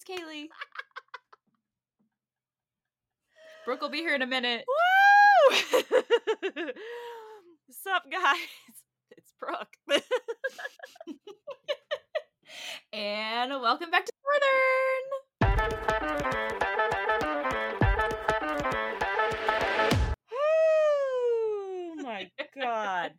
it's Kaylee. Brooke will be here in a minute. Woo! What's up, guys? It's Brooke. And welcome back to Northern. oh my god.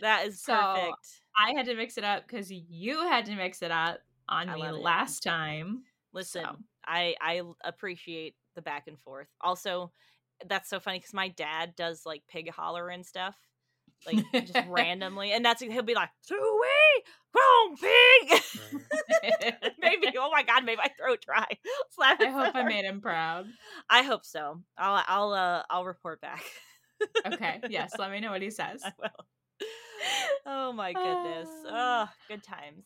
That is So, perfect. I had to mix it up because you had to mix it up on I me love it. last time. Listen, so. I I appreciate the back and forth. Also, that's so funny because my dad does like pig holler and stuff, like just randomly, and that's he'll be like, "Suey, wrong pig." maybe. Oh my god, maybe my throat dry. Slap I hope I made him proud. I hope so. I'll I'll uh I'll report back. Okay. Yes. Let me know what he says. I will. Oh my goodness. Oh, good times.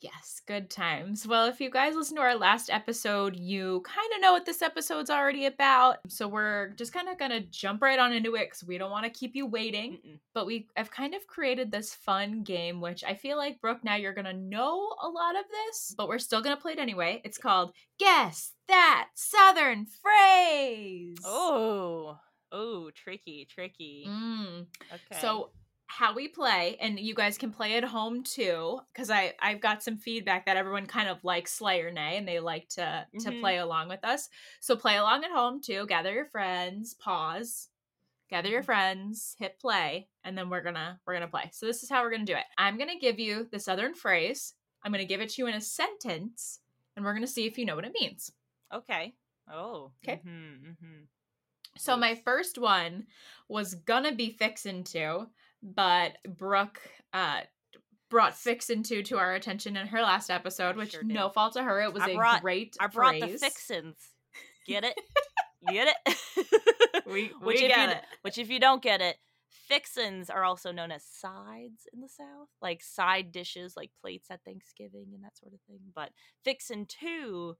Yes, good times. Well, if you guys listen to our last episode, you kind of know what this episode's already about. So we're just kind of going to jump right on into it because we don't want to keep you waiting. Mm-mm. But we I've kind of created this fun game, which I feel like Brooke, now you're going to know a lot of this, but we're still going to play it anyway. It's called Guess That Southern Phrase. Oh. Oh, tricky, tricky. Mm. Okay. So how we play, and you guys can play at home too, because I I've got some feedback that everyone kind of likes Slayer Nay and they like to to Mhm. play along with us. So play along at home too. Gather your friends, pause, gather your friends, hit play, and then we're gonna we're gonna play. So this is how we're gonna do it. I'm gonna give you the Southern phrase. I'm gonna give it to you in a sentence, and we're gonna see if you know what it means. Okay. Oh. 'Kay. Mm-hmm, mm-hmm. So my first one was gonna be Fixin' to, but Brooke uh brought Fixin' to to our attention in her last episode, which Sure no fault to her. It was I a brought- great I brought the fixins. Get it? Get it? We which we if get you it. which if you don't get it, fixins are also known as sides in the South, like side dishes, like plates at Thanksgiving and that sort of thing. But fixin' to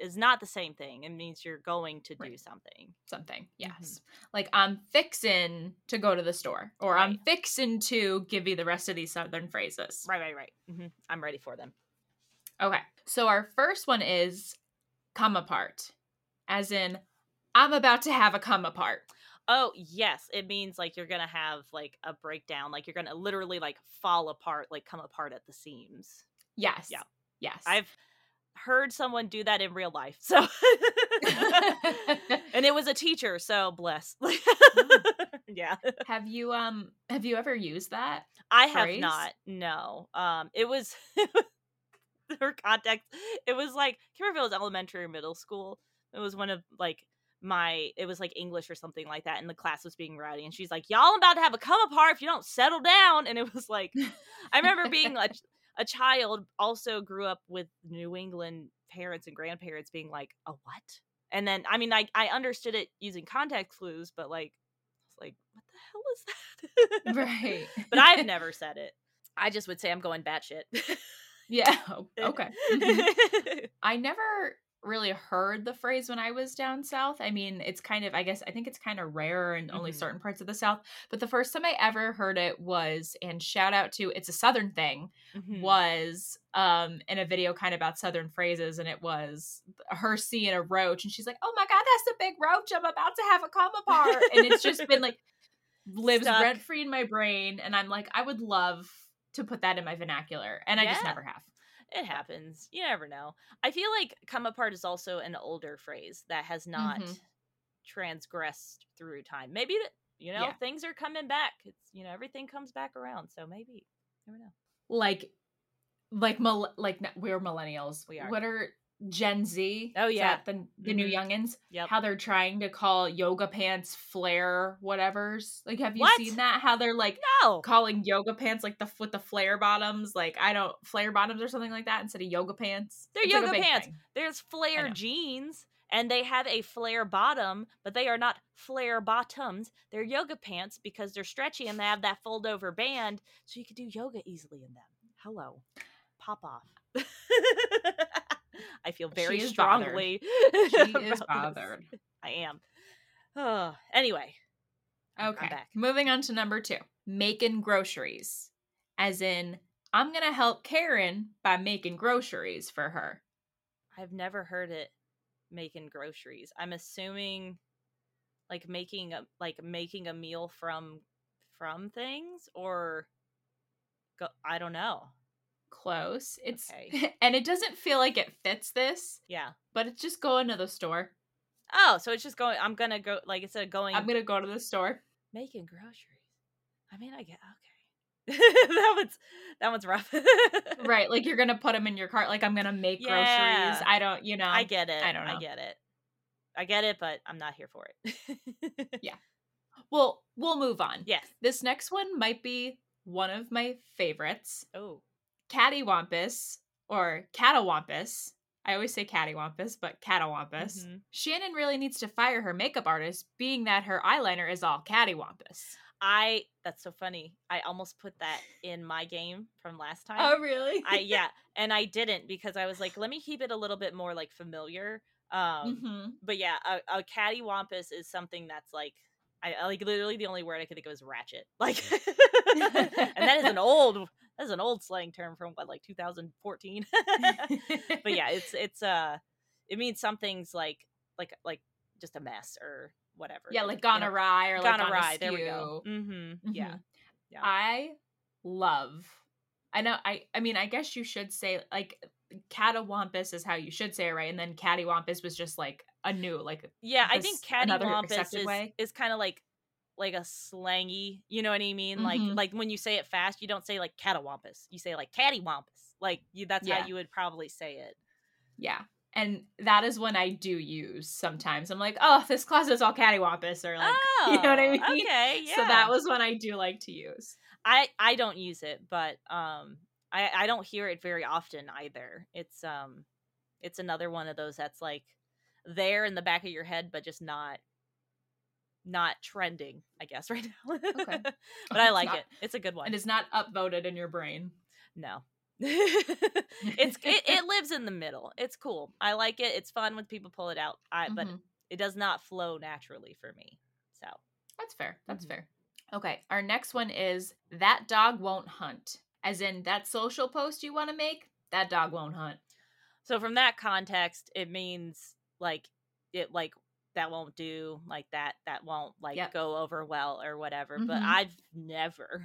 is not the same thing. It means you're going to do something. Something, yes. Like I'm fixing to go to the store, or I'm fixing to give you the rest of these southern phrases. Right, right, right. hmm I'm ready for them. Okay. So our first one is come apart, as in I'm about to have a come apart. Oh yes, it means like you're gonna have like a breakdown, like you're gonna literally like fall apart, like come apart at the seams. Yes. Yeah. Yes. I've heard someone do that in real life, so and it was a teacher, so bless. yeah, have you um have you ever used that? I have not. No, um, it was her context. It was like can't remember if it was elementary or middle school. It was one of like my it was like English or something like that, and the class was being rowdy, and she's like, "Y'all about to have a come apart if you don't settle down." And it was like, I remember being a, a child, also grew up with New England parents and grandparents being like, "A what?" And then I mean, I I understood it using context clues, but like, I was like, "What the hell is that?" right. but I've never said it. I just would say I'm going batshit. Yeah. oh, Okay. Mhm. I never really heard the phrase when I was down south. I mean, it's kind of I guess I think it's kind of rare in only Mhm. certain parts of the south, but the first time I ever heard it was and shout out to it's a southern thing Mhm. was um in a video kind of about southern phrases and it was her seeing a roach and she's like, "Oh my god, that's a big roach. I'm about to have a come apart." and it's just been like lives rent free in my brain and I'm like, I would love to put that in my vernacular and I just never have. It happens. You never know. I feel like come apart is also an older phrase that has not Mhm. transgressed through time. Maybe you know Yeah. things are coming back. It's you know everything comes back around. So maybe never know. like like mil- like we're millennials We are. what are gen z Oh, yeah. the, the new Mhm. youngins Yep. how they're trying to call yoga pants flare whatevers like have you What? seen that how they're like no. calling yoga pants like the with the flare bottoms like i don't flare bottoms or something like that instead of yoga pants They're It's yoga big pants. thing. There's flare jeans and they have a flare bottom, but they are not flare bottoms. They're yoga pants because they're stretchy and they have that fold over band so you can do yoga easily in them. Hello. Pop off. I feel very is bothered. strongly. she is about this. bothered I am. Oh, anyway, okay back. moving on to number two making groceries as in i'm gonna help karen by making groceries for her I've never heard it making groceries. I'm assuming like making a like making a meal from from things or go I don't know. Close. It's Okay. and it doesn't feel like it fits this, Yeah. but it's just going to the store. Oh, so it's just going I'm gonna go like instead of going I'm gonna go to the store. making groceries. I mean I get okay. that one's that one's rough. Right, like you're gonna put them in your cart. Like I'm gonna make Yeah. groceries. I don't, you know. I get it. I don't know. I get it. I get it, but I'm not here for it. Yeah. Well, we'll move on. yes. This next one might be one of my favorites. Oh. Cattywampus or Catawampus. I always say Cattywampus, but Catawampus. Mhm. Shannon really needs to fire her makeup artist, being that her eyeliner is all cattywampus. I that's so funny. I almost put that in my game from last time. Oh, really? I yeah, and I didn't because I was like, let me keep it a little bit more like familiar. Um, hmm but yeah, a, a cattywampus is something that's like, I like literally the only word I could think of is ratchet. Like, and that is an old that is an old slang term from what like 2014. but yeah, it's it's uh, it means something's like like like just a mess or whatever. yeah, like you gone know, awry or like gone on awry. There we go. Mm-hmm. Yeah. Mhm. Yeah. I love. I know. I. I mean, I guess you should say like catawampus is how you should say it, right? And then cattywampus was just like a new like. Yeah, I think cattywampus is, way? is kind of like like a slangy, you know what I mean? Like Mhm. like when you say it fast, you don't say like catawampus. You say like cattywampus. Like you that's Yeah. how you would probably say it. Yeah. And that is when I do use sometimes. I'm like, oh, this closet's all cattywampus, or like, you know what I Oh, mean? Okay, yeah. So that was when I do like to use. I I don't use it, but um I I don't hear it very often either. It's um it's another one of those that's like there in the back of your head but just not not trending, I guess right now. Okay. but I like not- it. It's a good one. And it's not upvoted in your brain. No. it's it, it lives in the middle. It's cool. I like it. It's fun when people pull it out. I but Mhm. it does not flow naturally for me. So That's fair. That's Mhm. fair. Okay. Our next one is that dog won't hunt. As in that social post you want to make, that dog won't hunt. so from that context, it means like it like that won't do like that that won't like Yep. go over well or whatever. But Mhm. I've never.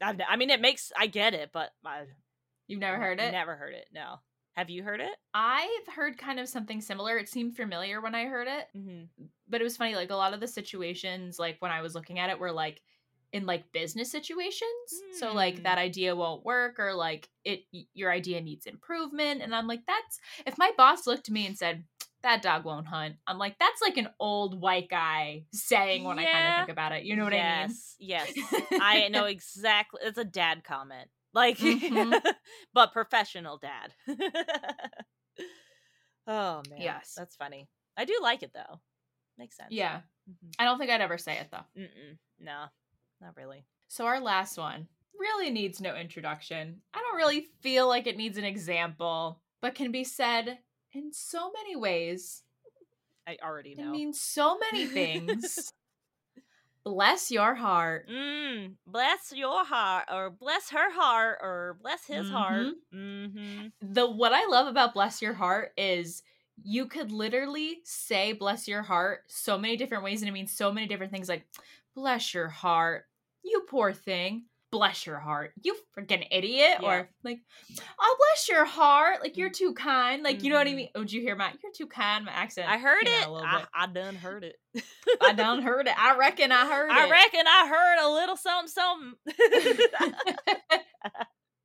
I've, I mean, it makes I get it, but I You've never heard it? Never heard it. No. Have you heard it? I've heard kind of something similar. It seemed familiar when I heard it, Mm-hmm. but it was funny. Like a lot of the situations, like when I was looking at it, were like in like business situations. So like Hmm. that idea won't work, or like it, your idea needs improvement. And I'm like, that's if my boss looked at me and said, "That dog won't hunt," I'm like, that's like an old white guy saying when I kind of think about it. You know what yes. I mean? Yes. Yes. I know exactly. It's a dad comment. Like, Mhm. but professional dad. oh, man. Yes. That's funny. I do like it, though. Makes sense. yeah, Mhm. I don't think I'd ever say it though. Mm-mm. No, not really. So our last one really needs no introduction. I don't really feel like it needs an example, but can be said in so many ways. I already It means so many things. Bless your heart. Mm, bless your heart, or bless her heart, or bless his heart. Mhm. Mm-hmm. The what I love about bless your heart is you could literally say bless your heart so many different ways and it means so many different things like bless your heart, you poor thing. Bless your heart, you freaking idiot, Yeah. or like, oh bless your heart, like you're mm. too kind, like you know what I mean. Mm-hmm. Oh, did you hear my? You're too kind. My accent. I heard it. I. I done heard it. I done heard it. I reckon I heard I it. reckon I heard a little something, something.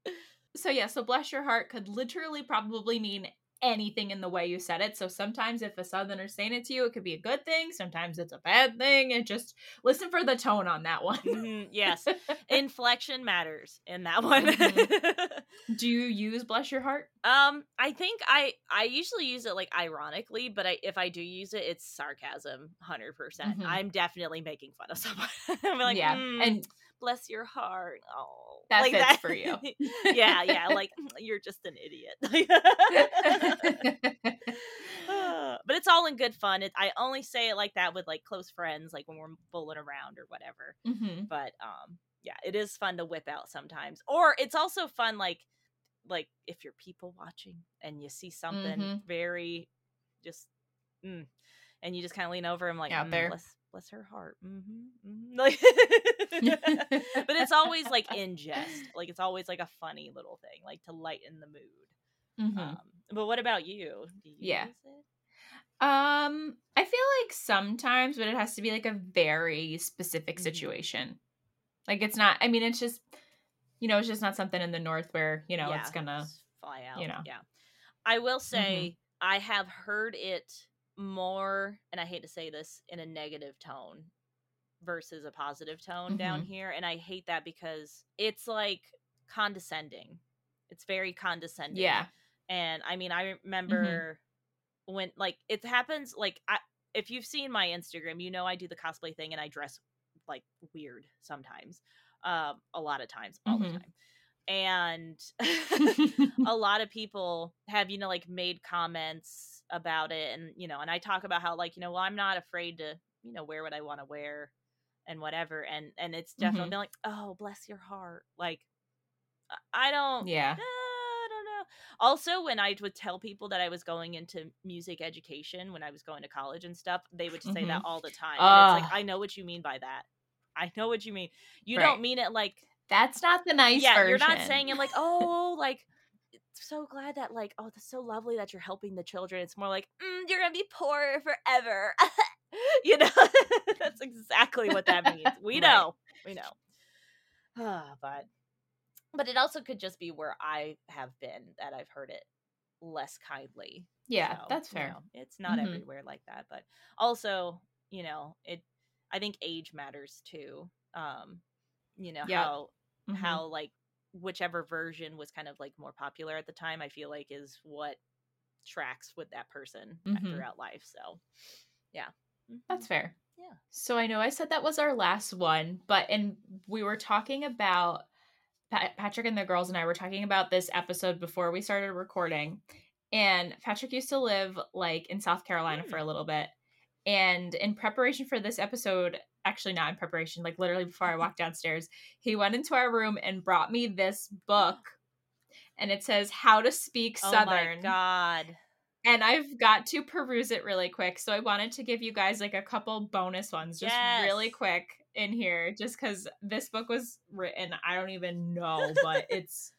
so yeah, so bless your heart could literally probably mean anything in the way you said it. So sometimes if a southerner's saying it to you, it could be a good thing. Sometimes it's a bad thing. And just listen for the tone on that one. Mhm, yes, inflection matters in that one. Do you use bless your heart? um, I think I I usually use it like ironically, but I if I do use it, it's sarcasm, hundred percent. Mhm. I'm definitely making fun of someone. I'm like, yeah. "Mm, And bless your heart. Oh, That like fits for you. yeah, yeah. Like you're just an idiot. But it's all in good fun. It, I only say it like that with like close friends, like when we're fooling around or whatever. Mhm. But um, yeah, it is fun to whip out sometimes. Or it's also fun like like if you're people watching and you see something Mhm. very just mm, and you just kind of lean over and like Out "Mm, there. bless bless her heart Mm-hmm, like but it's always like in jest like it's always like a funny little thing like to lighten the mood Mhm. um but what about you do you Yeah. use it? Um, I feel like sometimes, but it has to be like a very specific Mhm. situation. Like it's not. I mean, it's just you know, it's just not something in the north where you know it's gonna. fly out you know. yeah i will say i have heard it more and i hate to say this in a negative tone versus a positive tone down Mhm. here and i hate that because it's like condescending it's very condescending Yeah. and i mean i Mm-hmm. remember when like it happens like i if you've seen my instagram you know i do the cosplay thing and i dress like weird sometimes um a lot of times all Mhm. the time and a lot of people have you know like made comments about it and you know and i talk about how like you know well i'm not afraid to you know wear what i want to wear and whatever and and it's definitely Mhm. like oh bless your heart like I- don't Yeah. uh, I don't know. Also, when I would tell people that I was going into music education when I was going to college and stuff, they would say that all the time. And it's like, I know what you mean by that. I know what you mean. You Right. don't mean it like, That's not the nice yeah, version. you're not saying it like, oh, like, so glad that, like, oh, that's so lovely that you're helping the children. It's more like, mm, you're going to be poor forever. you know, that's exactly what that means. We Right. know. We know. Ah, but but it also could just be where I have been that I've heard it less kindly. Yeah, So, that's you fair. know, it's not Mhm. everywhere like that, but also, you know, it. I think age matters too. Um, you know Yep. how Mhm. how like whichever version was kind of like more popular at the time. I feel like is what tracks with that person Mhm. throughout life. So, yeah, That's Mhm. fair. Yeah. So I know I said that was our last one, but and we were talking about Pa- Patrick and the girls and I were talking about this episode before we started recording. And Patrick used to live like in South Carolina for Hmm. a little bit. And in preparation for this episode, actually not in preparation, like literally before I mm-hmm. walked downstairs, he went into our room and brought me this book. And it says How to Speak Oh Southern my god. and I've got to peruse it really quick. So I wanted to give you guys like a couple bonus ones, just really quick in here, just because this book was written. I don't even know, but it's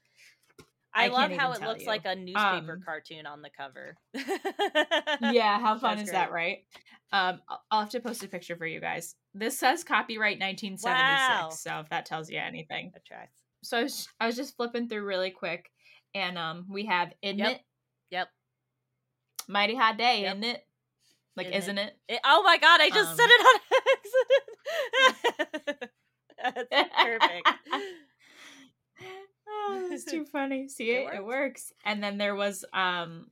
I, I love how it looks you. like a newspaper Um, cartoon on the cover. yeah. How fun That's is that, right? Um, I'll- have to post a picture for you guys. This says copyright 1976, Wow. so if that tells you anything. Attracts. So I was, I was just flipping through really quick, and um, we have isn't Yep. it Yep. mighty hot day, Yep. isn't it? Like, Isn't it? isn't it? It- oh my god, I just said Um, it on accident. That's perfect. That's too funny. See It it, it works. works. And then there was um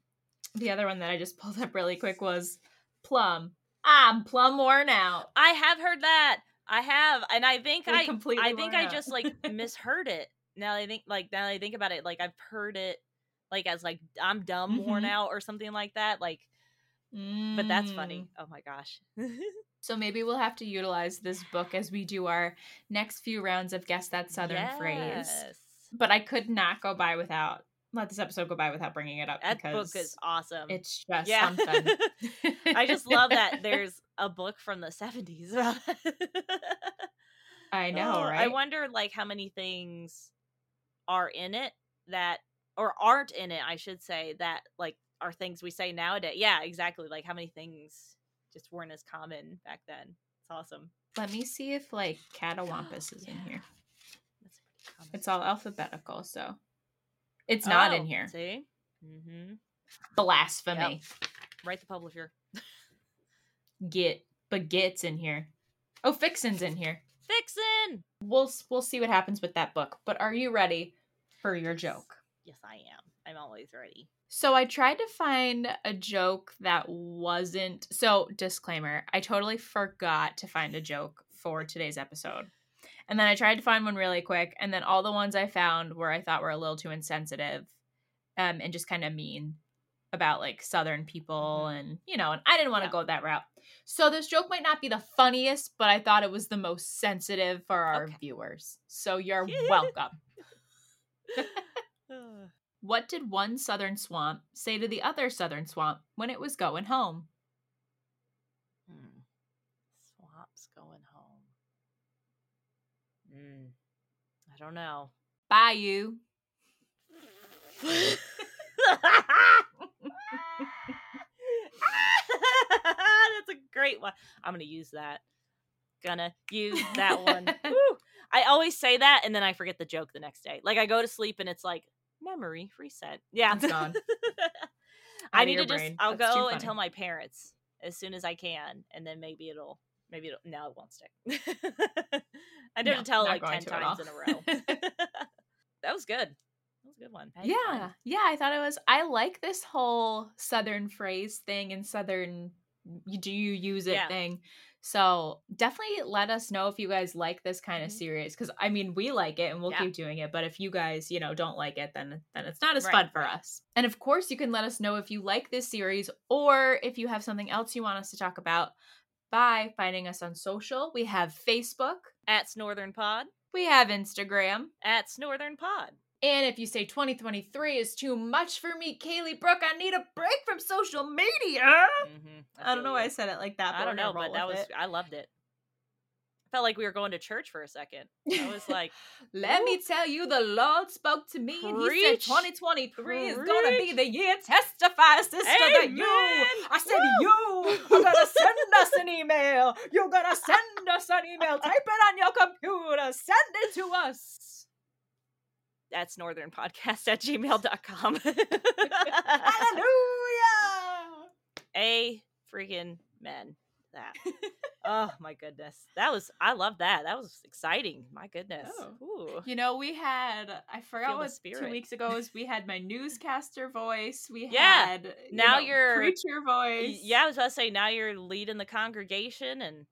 the other one that I just pulled up really quick was plum. I'm plum worn out. I have heard that. I have, and I think I, completely I think I out. just like misheard it. Now I think, like now I think about it, like I've heard it, like as like I'm dumb, worn Mhm. out, or something like that. Like, but that's funny. Mm. Oh my gosh. So maybe we'll have to utilize this book as we do our next few rounds of guess that southern phrase. But I could not go by without let this episode go by without bringing it up because That book is awesome. it's just yeah. something. I just love that there's a book from the 70s about it. I know, Oh, right? I wonder like how many things are in it that or aren't in it, I should say, that like are things we say nowadays. Yeah, exactly. Like how many things just weren't as common back then. It's awesome. Let me see if like Catawampus is in here. That's pretty common. It's all alphabetical, so it's not in Oh, here. See? Mm-hmm. Blasphemy. Write the publisher. Get, but get's in here. Oh, Fixin's in here. Fixin. We'll we'll see what happens with that book. But are you ready for your joke? Yes, I am. I'm always ready. So I tried to find a joke that wasn't. So disclaimer: I totally forgot to find a joke for today's episode, and then I tried to find one really quick, and then all the ones I found were I thought were a little too insensitive, um, and just kind of mean about like Southern people, Mhm. and you know, and I didn't want to Yeah. go that route. So this joke might not be the funniest, but I thought it was the most sensitive for our Okay. viewers. So you're welcome. What did one southern swamp say to the other southern swamp when it was going home? Hmm. Swamps going home. Hmm. I don't know. Bayou. That's a great one. I'm gonna use that. Gonna use that one. I always say that and then I forget the joke the next day. Like I go to sleep and it's like memory reset. Yeah, It's gone. I need to just. I'll That's go and tell my parents as soon as I can, and then maybe it'll. Maybe it'll. No, it won't stick. I did No, tell like ten times in a row. that was good. That was a good one. Yeah, fun. yeah, I thought it was. I like this whole southern phrase thing and southern do you use it Yeah. thing. So definitely let us know if you guys like this kind of Mhm. series because I mean we like it and we'll Yeah. keep doing it. But if you guys you know don't like it, then then it's not as Right, fun for right. us. And of course, you can let us know if you like this series or if you have something else you want us to talk about by finding us on social. We have Facebook, At Northern Pod. we have Instagram. At Northern Pod. And if you say 2023 is too much for me, Kaylee Brooke, I need a break from social media. Mm-hmm. I don't know why I said it like that. I don't know, but that was it. I loved it. Felt like we were going to church for a second. I was like, Let me tell you, the Lord spoke to me and he said Preach. 2023 is gonna be the year. Testify, sister, that you. I said you are gonna send us an email. You're gonna send us an email. Type it on your computer. Send it to us. that's northernpodcast at gmail.com. Hallelujah. a freaking men. That. oh my goodness. That was I love that. That was exciting. My goodness. Oh. Ooh. You know, we had I forgot Feel what two weeks ago was. We had my newscaster voice. We Yeah, had you now know, you're- preacher voice. Yeah, I was about to say now you're leading the congregation and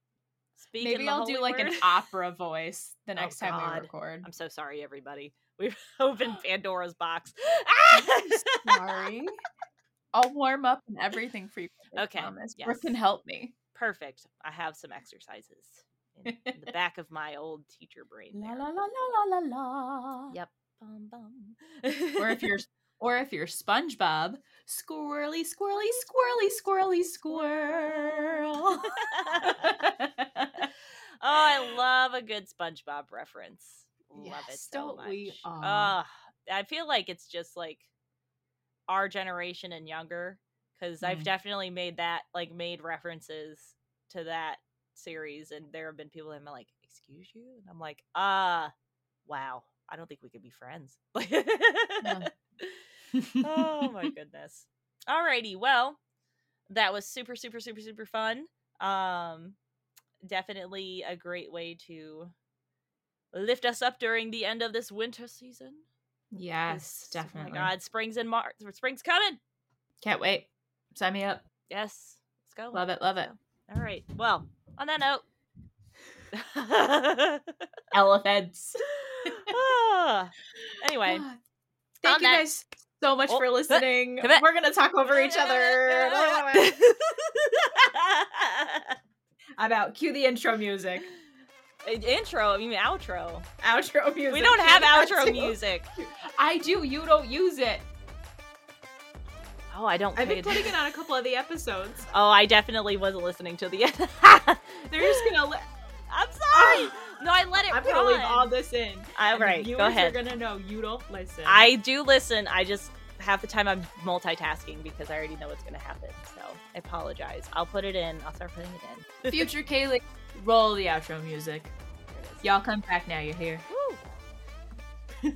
speaking. maybe the I'll do holy like an opera voice the Oh, next time we record. I'm so sorry, everybody. We've opened Pandora's box. Sorry. I'll warm up and everything for you. Okay, promise. yes. Brooke can help me. Perfect. I have some exercises in, in the back of my old teacher brain. La there. la la la la la la. Yep. Bum, bum. Or if you're or if you're SpongeBob, squirrely, squirrely, squirrely, squirrely, squirrel. oh, I love a good SpongeBob reference. Love it Yes, so don't much. we all? I feel like it's just like our generation and younger because I've Mm. definitely made that like made references to that series, and there have been people that have been like, "Excuse you," and I'm like, "Ah, wow, I don't think we could be friends." oh my goodness. Alrighty, well, that was super, super, super, super fun. Um, definitely a great way to lift us up during the end of this winter season. Yes, definitely. Oh my God, spring's in March. Spring's coming. Can't wait. Sign me up. Yes, let's go. Love it, love it. All right. Well, on that note. Elephants. Ah, anyway, Thank you that- guys so much Oh, for listening. We're gonna talk over each other. About cue the intro music. Intro, I mean outro. Outro music. We don't have outro music. I do. You don't use it. Oh, I don't. I've been putting it on a couple of the episodes. Oh, I definitely wasn't listening to the end. They're just gonna let. I'm sorry. no, I let it I'm run. gonna leave all this in. All right, go ahead. Are gonna know you don't listen. I do listen. I just half the time I'm multitasking because I already know what's going to happen. So I apologize. I'll put it in. I'll start putting it in. Future Kaylee, roll the outro music. There it is. Y'all come back now. You're here. Woo.